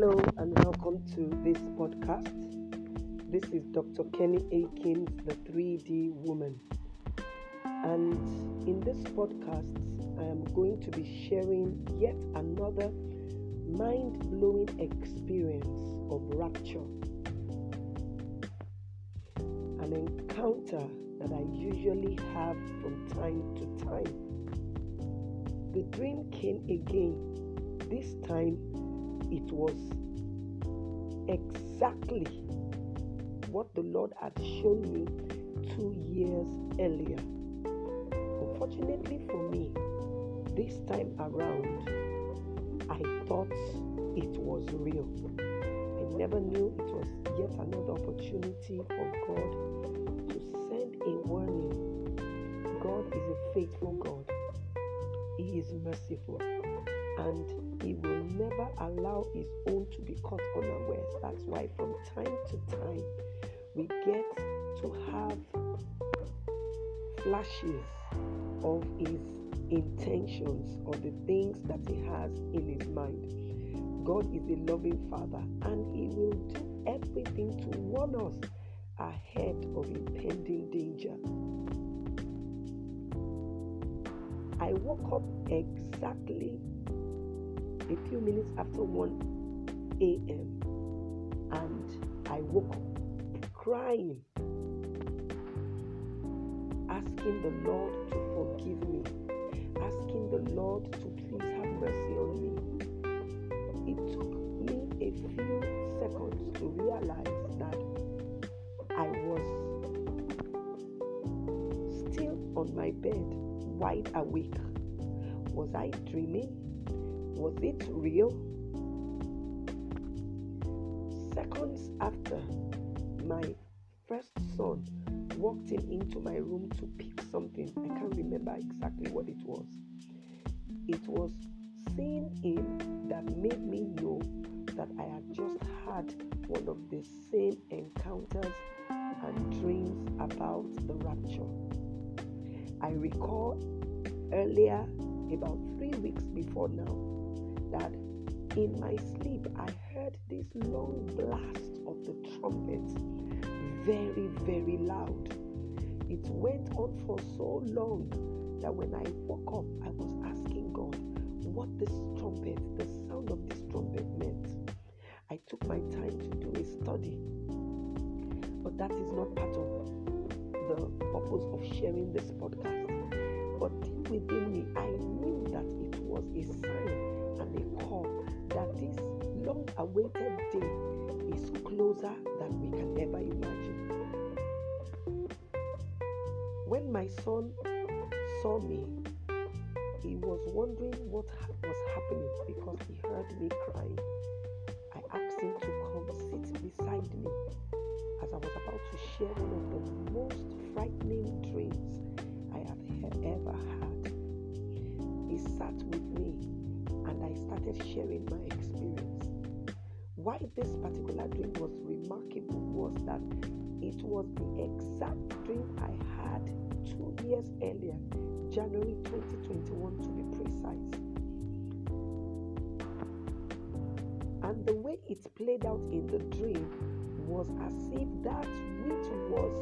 Hello and welcome to this podcast. This is Dr. Kenny Akins, the 3D woman. And in this podcast, I am going to be sharing yet another mind blowing experience of rapture. An encounter that I usually have from time to time. The dream came again. This time it was exactly what the Lord had shown me two years earlier. Unfortunately for me, this time around, I thought it was real. I never knew it was yet another opportunity for God to send a warning. God is a faithful God, He is merciful and he will never allow his own to be caught unawares. That's why from time to time we get to have flashes of his intentions or the things that he has in his mind. God is a loving father and he will do everything to warn us ahead of impending danger. I woke up exactly a few minutes after 1 a.m. and I woke up crying, asking the Lord to forgive me, asking the Lord to please have mercy on me. It took me a few seconds to realize that I was still on my bed, wide awake. Was I dreaming? Was it real? Seconds after, my first son walked in into my room to pick something. I can't remember exactly what it was. It was seeing him that made me know that I had just had one of the same encounters and dreams about the rapture. I recall earlier, about three weeks before now, that in my sleep I heard this long blast of the trumpet, very, very loud. It went on for so long that when I woke up, I was asking God what this trumpet, the sound of this trumpet meant. I took my time to do a study, but that is not part of the purpose of sharing this podcast. But deep within me, I knew that it was a sign a call that this long awaited day is closer than we can ever imagine. When my son saw me, he was wondering what was happening because he heard me crying. Sharing my experience. Why this particular dream was remarkable was that it was the exact dream I had two years earlier, January 2021 to be precise. And the way it played out in the dream was as if that which was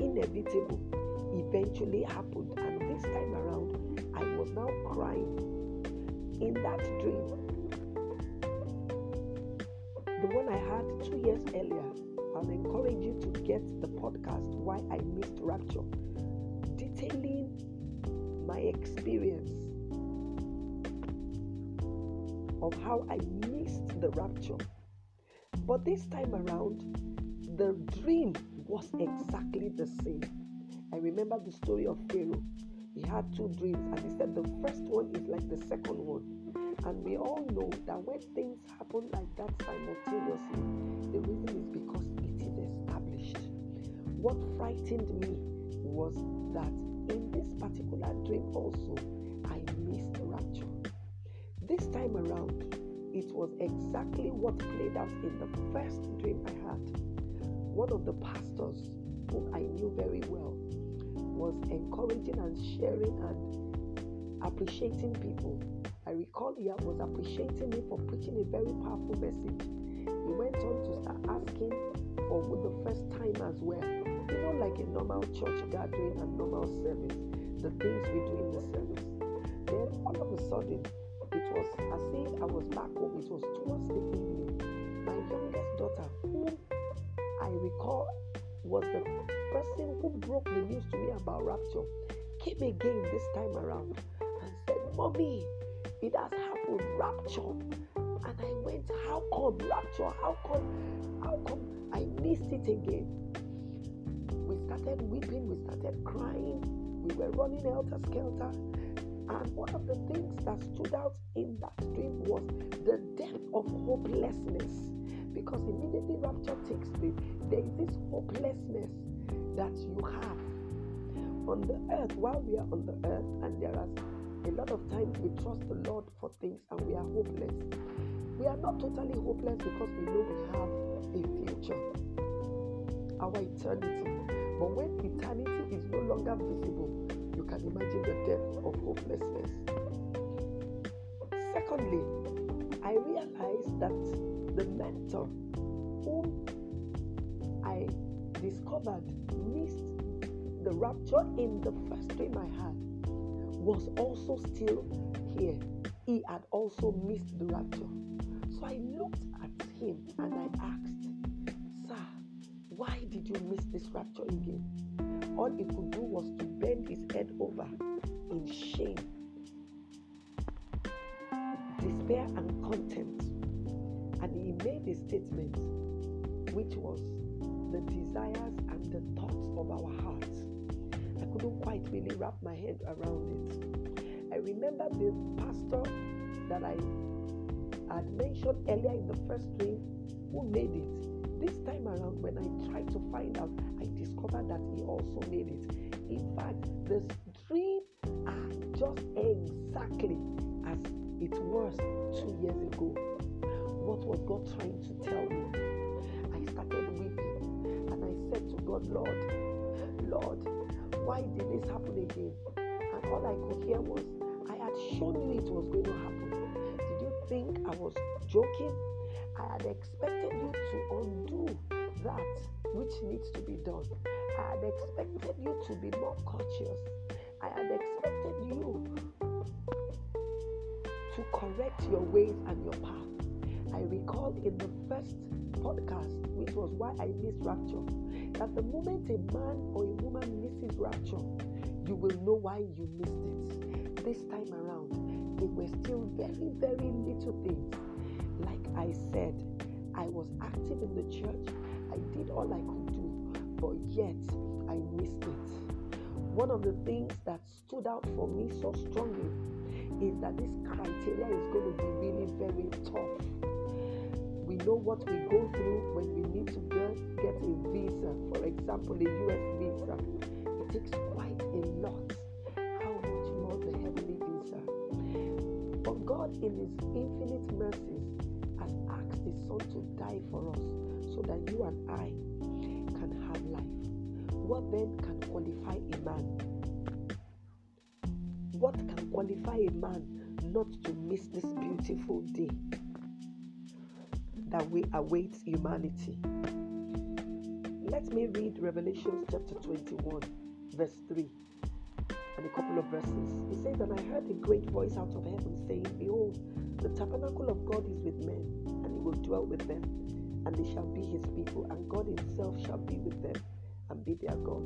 inevitable eventually happened. And this time around, I was now crying in that dream, the one I had two years earlier, I'll encourage you to get the podcast Why I Missed Rapture, detailing my experience of how I missed the rapture. But this time around, the dream was exactly the same. I remember the story of Pharaoh he had two dreams, and he said the first one is like the second one. And we all know that when things happen like that simultaneously, the reason is because it is established. What frightened me was that in this particular dream also, I missed the rapture. This time around, it was exactly what played out in the first dream I had. One of the pastors whom I knew very well was encouraging and sharing and appreciating people. I recall he was appreciating me for preaching a very powerful message. He went on to start asking for the first time as well. You know, like a normal church gathering and normal service, the things we do in the service. Then all of a sudden, it was as if I was back home. It was towards the evening. My youngest daughter, whom I recall was the person who broke the news to me about rapture, came again this time around and said, Mommy, it has happened, rapture. And I went, How come rapture? How come? How come I missed it again? We started weeping, we started crying, we were running helter skelter. And one of the things that stood out in that dream was the depth of hopelessness. Because immediately rapture takes place, there is this hopelessness that you have on the earth while we are on the earth, and there are a lot of times we trust the Lord for things and we are hopeless. We are not totally hopeless because we know we have a future, our eternity. But when eternity is no longer visible, you can imagine the depth of hopelessness. Secondly, I realized that the mentor whom I discovered missed the rapture in the first dream I had was also still here. He had also missed the rapture. So I looked at him and I asked, Sir, why did you miss this rapture again? All he could do was to bend his head over in shame, despair, and contempt. And he made a statement which was the desires and the thoughts of our hearts. Couldn't quite really wrap my head around it. I remember the pastor that I had mentioned earlier in the first dream who made it. This time around, when I tried to find out, I discovered that he also made it. In fact, the dream are just exactly as it was two years ago. What was God trying to tell me? I started weeping and I said to God, Lord, Lord, why did this happen again? And all I could hear was, I had shown you it was going to happen. Did you think I was joking? I had expected you to undo that which needs to be done. I had expected you to be more cautious. I had expected you to correct your ways and your path. I recall in the first podcast, which was why I missed rapture, that the moment a man or a woman misses rapture, you will know why you missed it. This time around, they were still very, very little things. Like I said, I was active in the church, I did all I could do, but yet I missed it. One of the things that stood out for me so strongly is that this criteria is going to be really very tough. We know what we go through when we need to get, a visa, for example, a US visa. It takes quite a lot. How much more the heavenly visa? But God, in His infinite mercies, has asked His Son to die for us so that you and I can have life. What then can qualify a man? What can qualify a man not to miss this beautiful day that we await humanity? Let me read Revelation chapter 21, verse 3, and a couple of verses. It says, And I heard a great voice out of heaven saying, Behold, the tabernacle of God is with men, and he will dwell with them, and they shall be his people, and God himself shall be with them and be their God.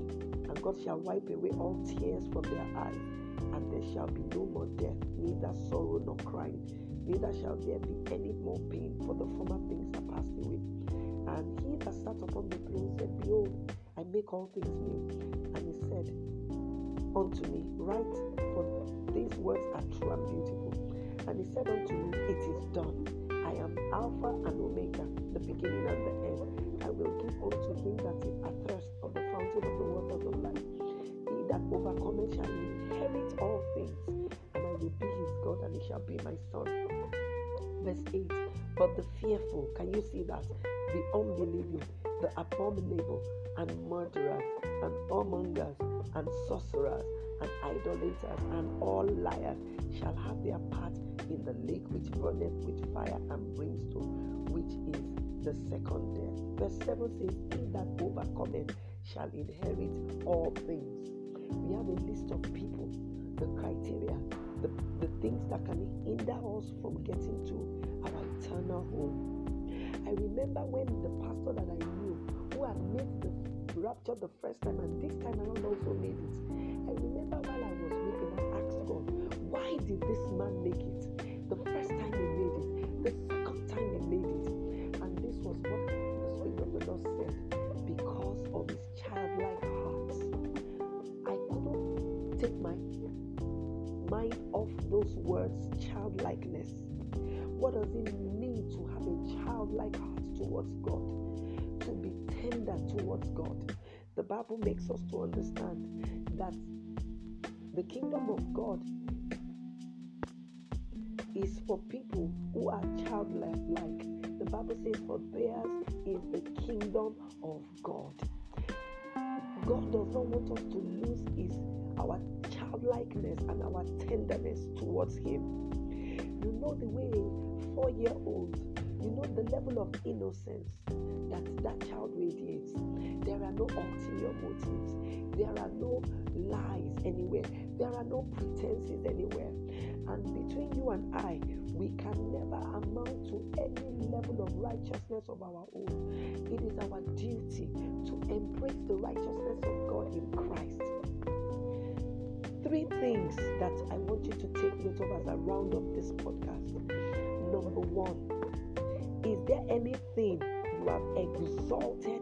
And God shall wipe away all tears from their eyes, and there shall be no more death, neither sorrow nor crying, neither shall there be any more pain, for the former make all things new. And he said unto me, Write, for these words are true and beautiful. And he said unto me, It is done. I am Alpha and Omega, the beginning and the end. I will give unto him that is athirst of the fountain of the waters of life. He that overcometh shall inherit all things, and I will be his God, and he shall be my son. Verse 8 But the fearful, can you see that? The unbelieving, the abominable, and murderers, and whoremongers, and sorcerers, and idolaters, and all liars shall have their part in the lake which runneth with fire and brimstone, which is the second death. Verse 7 says, He that overcometh shall inherit all things. We have a list of people, the criteria, the, the things that can hinder us from getting to our eternal home. I remember when the pastor that I knew, had made the rapture the first time and this time around also made it. I remember while I was weeping, I asked God, why did this man make it? The first time he made it, the second time he made it. And this was what the Spirit of the Lord said because of his childlike heart. I couldn't take my mind off those words, childlikeness. What does it mean to have a childlike heart towards God? To towards God. The Bible makes us to understand that the kingdom of God is for people who are childlike. The Bible says, For theirs is the kingdom of God. God does not want us to lose his our childlikeness and our tenderness towards him. You know the way four-year-old, you know the level of innocence that that child radiates. There are no ulterior motives. There are no lies anywhere. There are no pretenses anywhere. And between you and I, we can never amount to any level of righteousness of our own. It is our duty to embrace the righteousness of God in Christ. Three things that I want you to take note of as I round up this podcast. Number one, is there anything you have exalted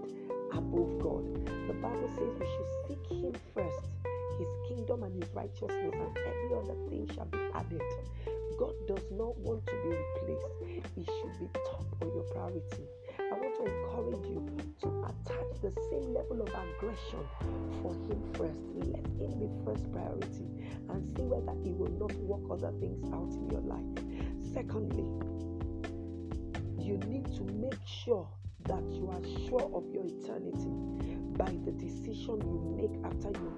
above God? The Bible says we should seek Him first, His kingdom and His righteousness, and every other thing shall be added. God does not want to be replaced, He should be top on your priority. I want to encourage you to attach the same level of aggression for Him first. Let Him be first priority and see whether He will not work other things out in your life. Secondly, you need to make sure that you are sure of your eternity by the decision you make after you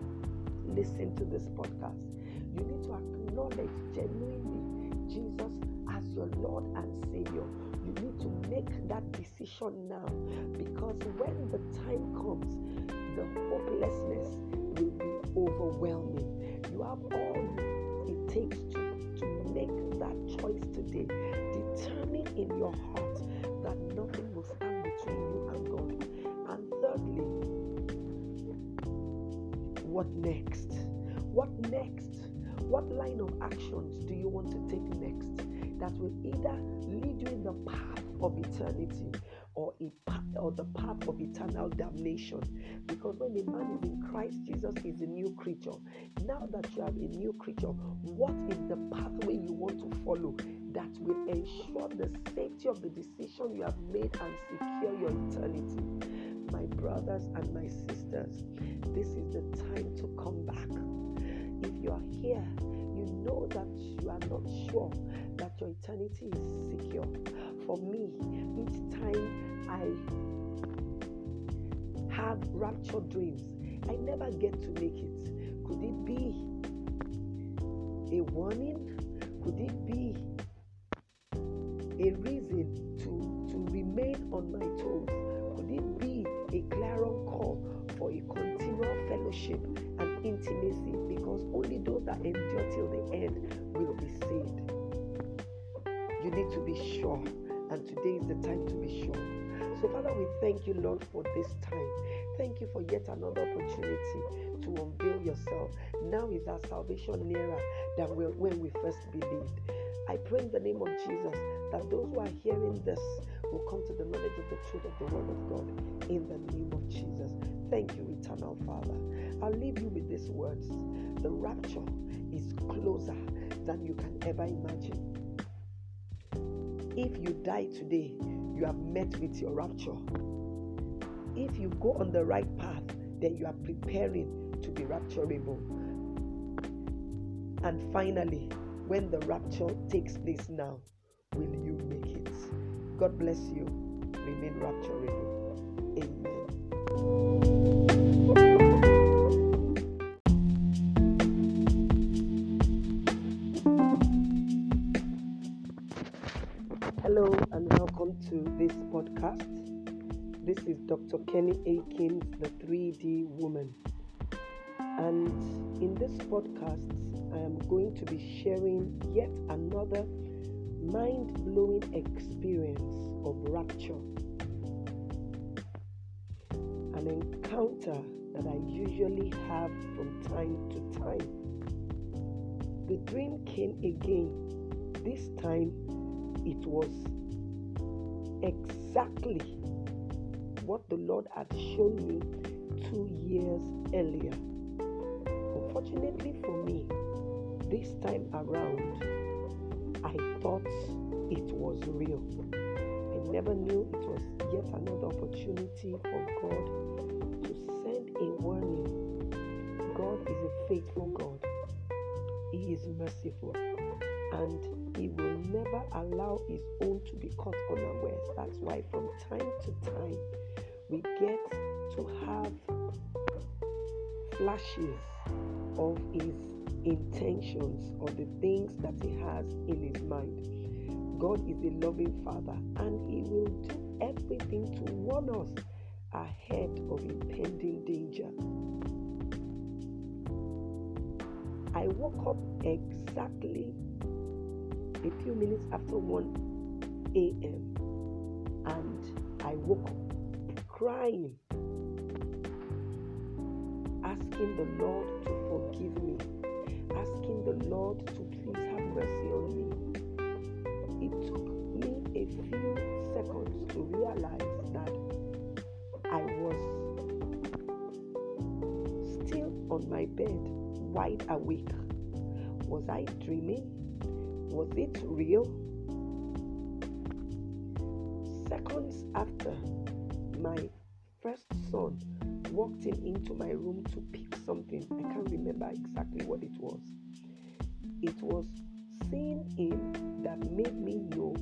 listen to this podcast. You need to acknowledge genuinely Jesus as your Lord and Savior. You need to make that decision now because when the time comes, the hopelessness will be overwhelming. You have all it takes to, to make that choice today. Determine in your heart that nothing will stand between you and God. And thirdly, what next? What next? What line of actions do you want to take next that will either lead you in the path of eternity or or the path of eternal damnation? Because when a man is in Christ Jesus is a new creature. Now that you are a new creature, what is the pathway you want to follow that will ensure the safety of the decision you have made and secure your eternity? My brothers and my sisters, this is the time to come back if you are here, you know that you are not sure that your eternity is secure. For me, each time I have rapture dreams, I never get to make it. Could it be a warning? Could it be a reason to, to remain on my toes? Could it be a clarion call for a continual fellowship and intimacy because only those that endure till the end will be saved. You need to be sure, and today is the time to be sure. So, Father, we thank you, Lord, for this time. Thank you for yet another opportunity to unveil yourself. Now is our salvation nearer than when we first believed. I pray in the name of Jesus that those who are hearing this will come to the knowledge of the truth of the Word of God in the name of Jesus. Thank you, eternal Father. I'll leave you with these words The rapture is closer than you can ever imagine. If you die today, you have met with your rapture. If you go on the right path, then you are preparing to be rapturable. And finally, when the rapture takes place now, will you make it? God bless you. Remain rapturable. Amen. Hello and welcome to this podcast. This is Dr. Kenny Akins, the 3D woman. And in this podcast, I am going to be sharing yet another mind blowing experience of rapture. An encounter that I usually have from time to time. The dream came again. This time it was exactly what the Lord had shown me two years earlier. Unfortunately for me, this time around, I thought it was real. I never knew it was yet another opportunity for God to send a warning. God is a faithful God, He is merciful, and He will never allow His own to be caught unawares. That's why, from time to time, we get to have flashes of His intentions or the things that He has in His mind. God is a loving Father and He will do everything to warn us ahead of impending danger. I woke up exactly a few minutes after 1 a.m. and I woke up crying, asking the Lord to forgive me, the Lord to please have mercy on me. It took me a few seconds to realize that I was still on my bed, wide awake. Was I dreaming? Was it real? Seconds after my first son walked in into my room to pick something, I can't remember exactly what it was. It was seeing him that made me know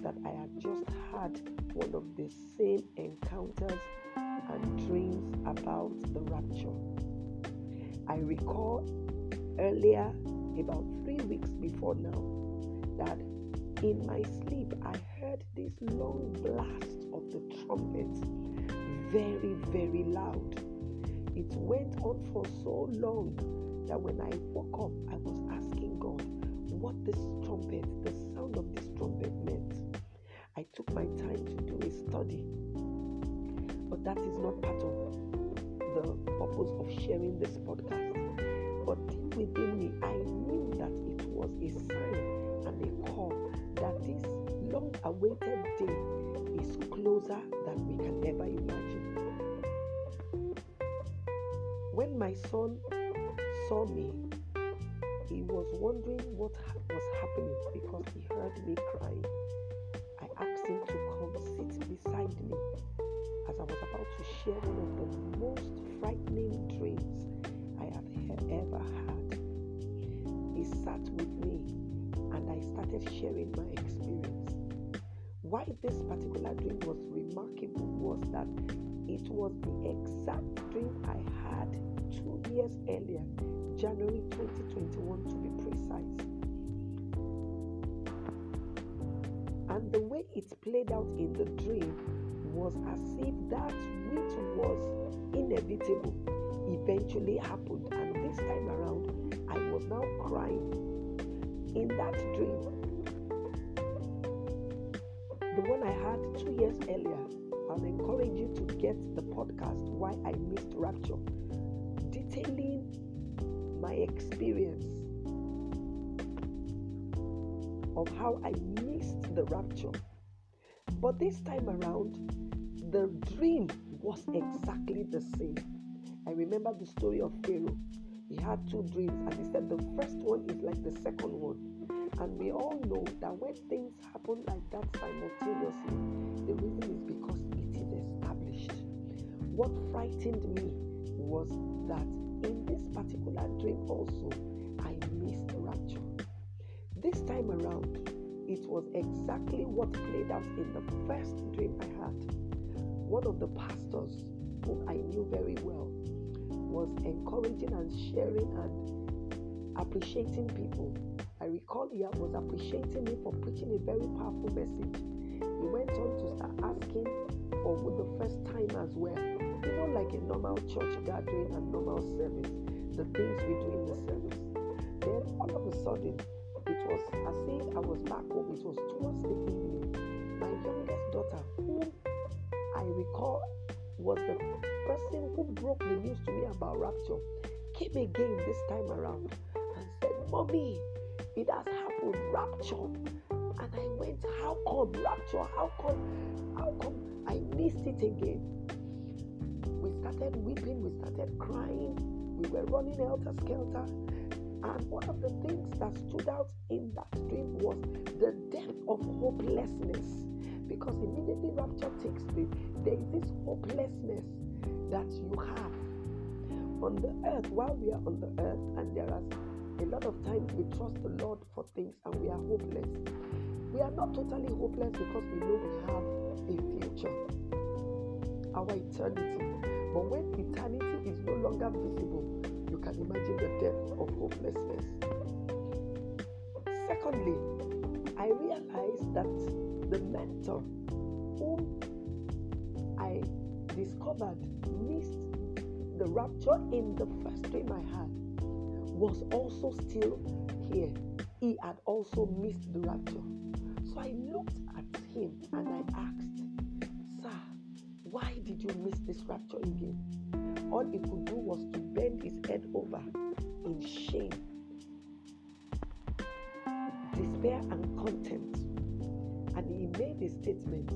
that I had just had one of the same encounters and dreams about the rapture. I recall earlier, about three weeks before now, that in my sleep I heard this long blast of the trumpet, very, very loud. It went on for so long that when I woke up, I was what this trumpet, the sound of this trumpet meant. I took my time to do a study, but that is not part of the purpose of sharing this podcast. But deep within me, I knew that it was a sign and a call that this long awaited day is closer than we can ever imagine. When my son saw me, he was wondering what was happening because he heard me crying. I asked him to come sit beside me as I was about to share one of the most frightening dreams I have ever had. He sat with me and I started sharing my experience. Why this particular dream was remarkable was that it was the exact dream I had two years earlier, January 2021 to be precise. And the way it played out in the dream was as if that which was inevitable eventually happened. And this time around, I was now crying. In that dream, the one I had two years earlier, I'll encourage you to get the podcast Why I Missed Rapture, detailing my experience of how I missed the rapture. But this time around, the dream was exactly the same. I remember the story of Pharaoh. He had two dreams, and he said the first one is like the second one. And we all know that when things happen like that simultaneously, the reason is because it is established. What frightened me was that in this particular dream also, I missed rapture. This time around, it was exactly what played out in the first dream I had. One of the pastors, whom I knew very well, was encouraging and sharing and appreciating people. I recall he was appreciating me for preaching a very powerful message. He went on to start asking for the first time as well. You know, like a normal church gathering and normal service, the things we do in the service. Then all of a sudden, it was as if I was back home. It was towards the evening. My youngest daughter, who I recall was the person who broke the news to me about rapture, came again this time around and said, Mommy, it has happened, rapture. And I went, How come rapture? How come? How come I missed it again? We started weeping, we started crying, we were running helter skelter. And one of the things that stood out in that dream was the depth of hopelessness because immediately rapture takes place, there is this hopelessness that you have on the earth while we are on the earth, and there are a lot of times we trust the Lord for things and we are hopeless. We are not totally hopeless because we know we have a future, our eternity. But when eternity is no longer visible, you can imagine the depth of hopelessness. Secondly, I realized that the mentor whom I discovered missed the rapture in the first dream I had was also still here. He had also missed the rapture. So I looked at him and I asked, why did you miss this rapture again? All he could do was to bend his head over in shame, despair, and contempt and he made a statement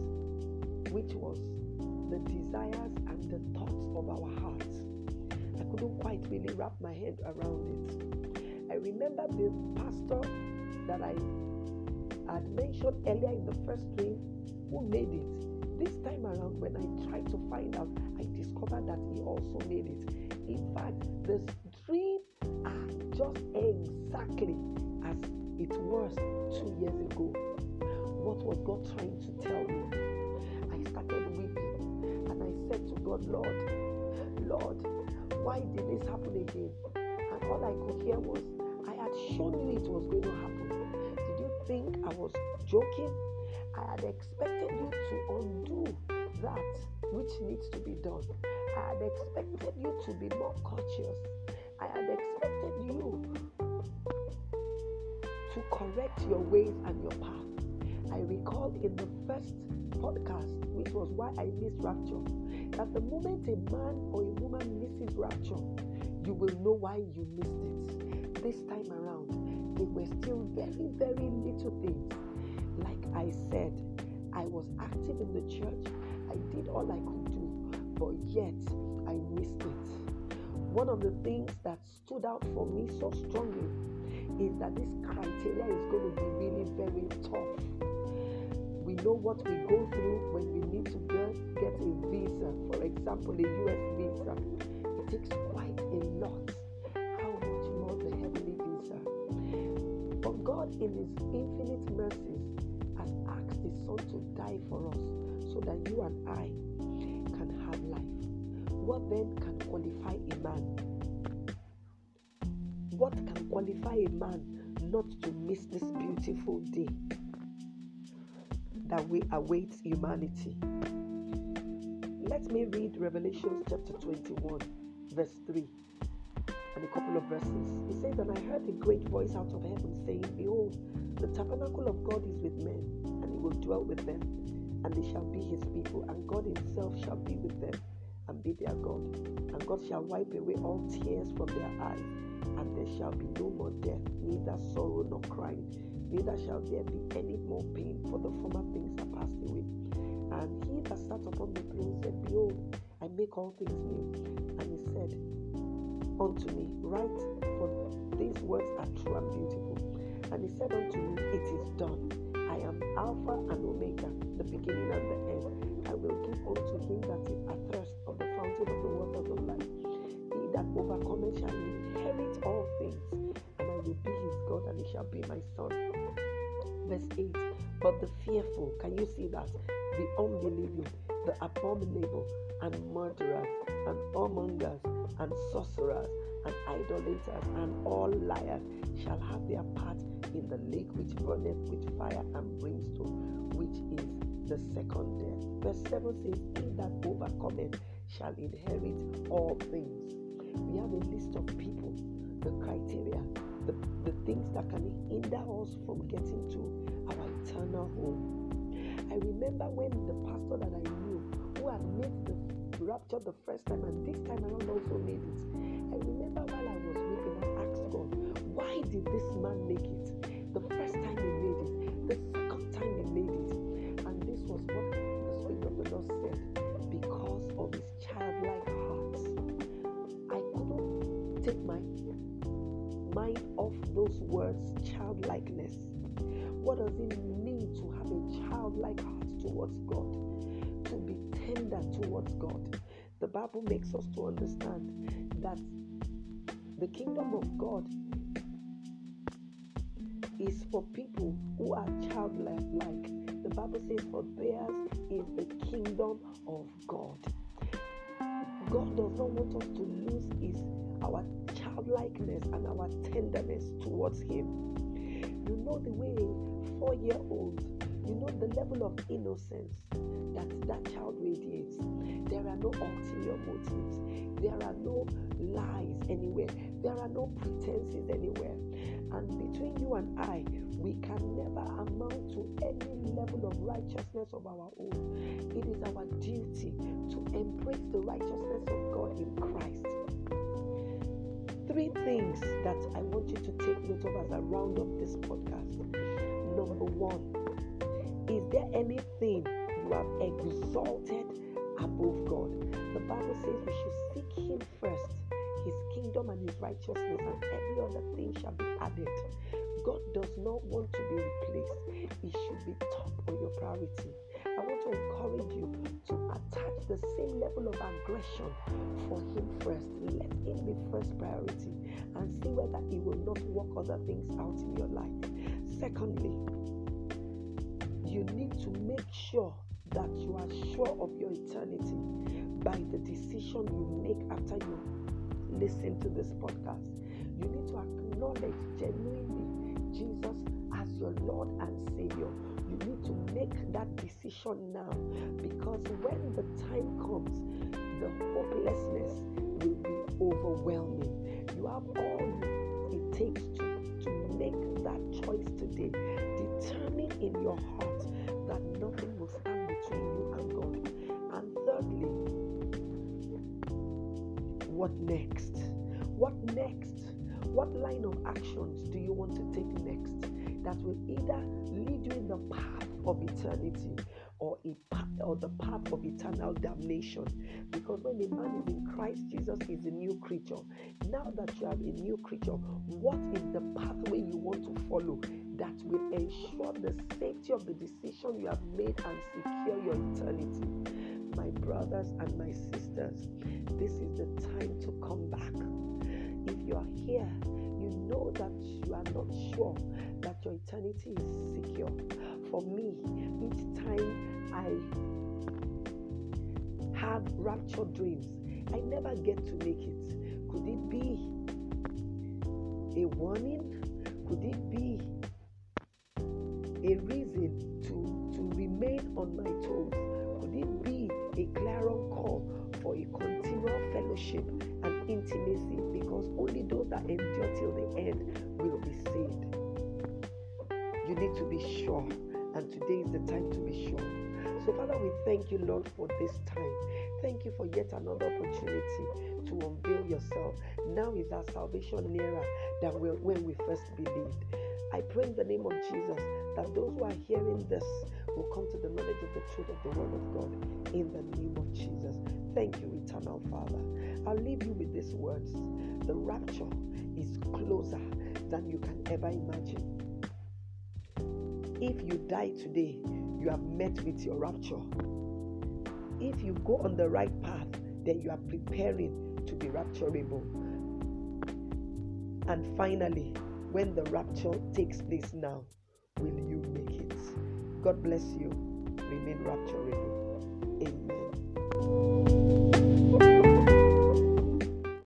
which was the desires and the thoughts of our hearts. I couldn't quite really wrap my head around it. I remember the pastor that I had mentioned earlier in the first dream who made it. This time around, when I tried to find out, I discovered that he also made it. In fact, the dream are just exactly as it was two years ago what was God trying to tell me? I started weeping and I said to God, Lord, Lord, why did this happen again? And all I could hear was, I had shown you it was going to happen. Think I was joking? I had expected you to undo that which needs to be done. I had expected you to be more cautious. I had expected you to correct your ways and your path. I recall in the first podcast, which was why I missed rapture, that the moment a man or a woman misses rapture, you will know why you missed it. This time around, they were still very, very little things. Like I said, I was active in the church, I did all I could do, but yet I missed it. One of the things that stood out for me so strongly is that this criteria is going to be really very tough we know what we go through when we need to get, get a visa, for example, a US visa. It takes quite a lot. How much more the heavenly visa? God, in His infinite mercies, has asked His Son to die for us so that you and I can have life. What then can qualify a man? What can qualify a man not to miss this beautiful day? that we await humanity. Let me read Revelation chapter 21, verse 3, and a couple of verses. It says, And I heard a great voice out of heaven saying, Behold, the tabernacle of God is with men, and he will dwell with them, and they shall be his people, and God himself shall be with them and be their God. And God shall wipe away all tears from their eyes, and there shall be no more death, neither sorrow nor crying neither shall there be any more pain, for the former things are passed away. And he that sat upon the throne said, Behold, I make all things new. And he said unto me, Write, for these words are true and beautiful. And he said unto me, It is done. I am Alpha and Omega, the beginning and the end. I will give unto him that is athirst of the fountain of the waters of life. He that overcometh shall inherit all things, and I will be his God, and he shall be my son verse 8. But the fearful, can you see that? The unbelieving, the abominable, and murderers, and whoremongers, and sorcerers, and idolaters and all liars shall have their part in the lake which burneth with fire and brimstone, which is the second death. Verse 7 says, He that overcometh shall inherit all things. We have a list of people, the criteria, the, the things that can hinder us from getting to our eternal home. I remember when the pastor that I knew, who had made the rapture the first time and this time around also made it. I remember while I was weeping, I asked God, why did this man make it? The first time he made it, the second time he made it. And this was what the Spirit of the Lord said because of his childlike heart. I couldn't take my mind off those words, childlikeness. What does it mean to have a childlike heart towards God? Tender towards God. The Bible makes us to understand that the kingdom of God is for people who are childlike. The Bible says, For theirs is the kingdom of God. God does not want us to lose his our childlikeness and our tenderness towards him. You know the way four year old, you know the level of innocence that that child radiates. There are no ulterior motives. There are no lies anywhere. There are no pretenses anywhere. And between you and I, we can never amount to any level of righteousness of our own. It is our duty to embrace the righteousness of God in Christ. Three things that I want you to take note of as I round up this podcast. Number one, is there anything you have exalted above God? The Bible says we should seek Him first, His kingdom and His righteousness, and every other thing shall be added. God does not want to be replaced, it should be top of your priority. I want to encourage you to attach the same level of aggression for Him first. Let Him be first priority and see whether He will not work other things out in your life. Secondly, you need to make sure that you are sure of your eternity by the decision you make after you listen to this podcast. You need to acknowledge genuinely Jesus as your Lord and Savior. You need to make that decision now because when the time comes, the hopelessness will be overwhelming. You have all it takes to, to make that choice today. Determine in your heart that nothing will stand between you and God. And thirdly, what next? What next? What line of actions do you want to take next that will either lead you in the path of eternity or path, or the path of eternal damnation? Because when a man is in Christ Jesus is a new creature. Now that you are a new creature, what is the pathway you want to follow that will ensure the safety of the decision you have made and secure your eternity? My brothers and my sisters, this is the time to come back. If you are here, you know that you are not sure that your eternity is secure. For me, each time I have rapture dreams, I never get to make it. Could it be a warning? Could it be a reason to, to remain on my toes? Could it be a clarion call for a continual fellowship and intimacy? Because only those that endure till the end will be saved. You need to be sure, and today is the time to be sure. So, Father, we thank you, Lord, for this time. Thank you for yet another opportunity to unveil yourself. Now is our salvation nearer than when we first believed. I pray in the name of Jesus that those who are hearing this will come to the knowledge of the truth of the Word of God in the name of Jesus. Thank you, eternal Father. I'll leave you with these words The rapture is closer than you can ever imagine. If you die today, you have met with your rapture. If you go on the right path, then you are preparing to be rapturable. And finally, when the rapture takes place now, will you make it? God bless you. Remain rapturable. Amen.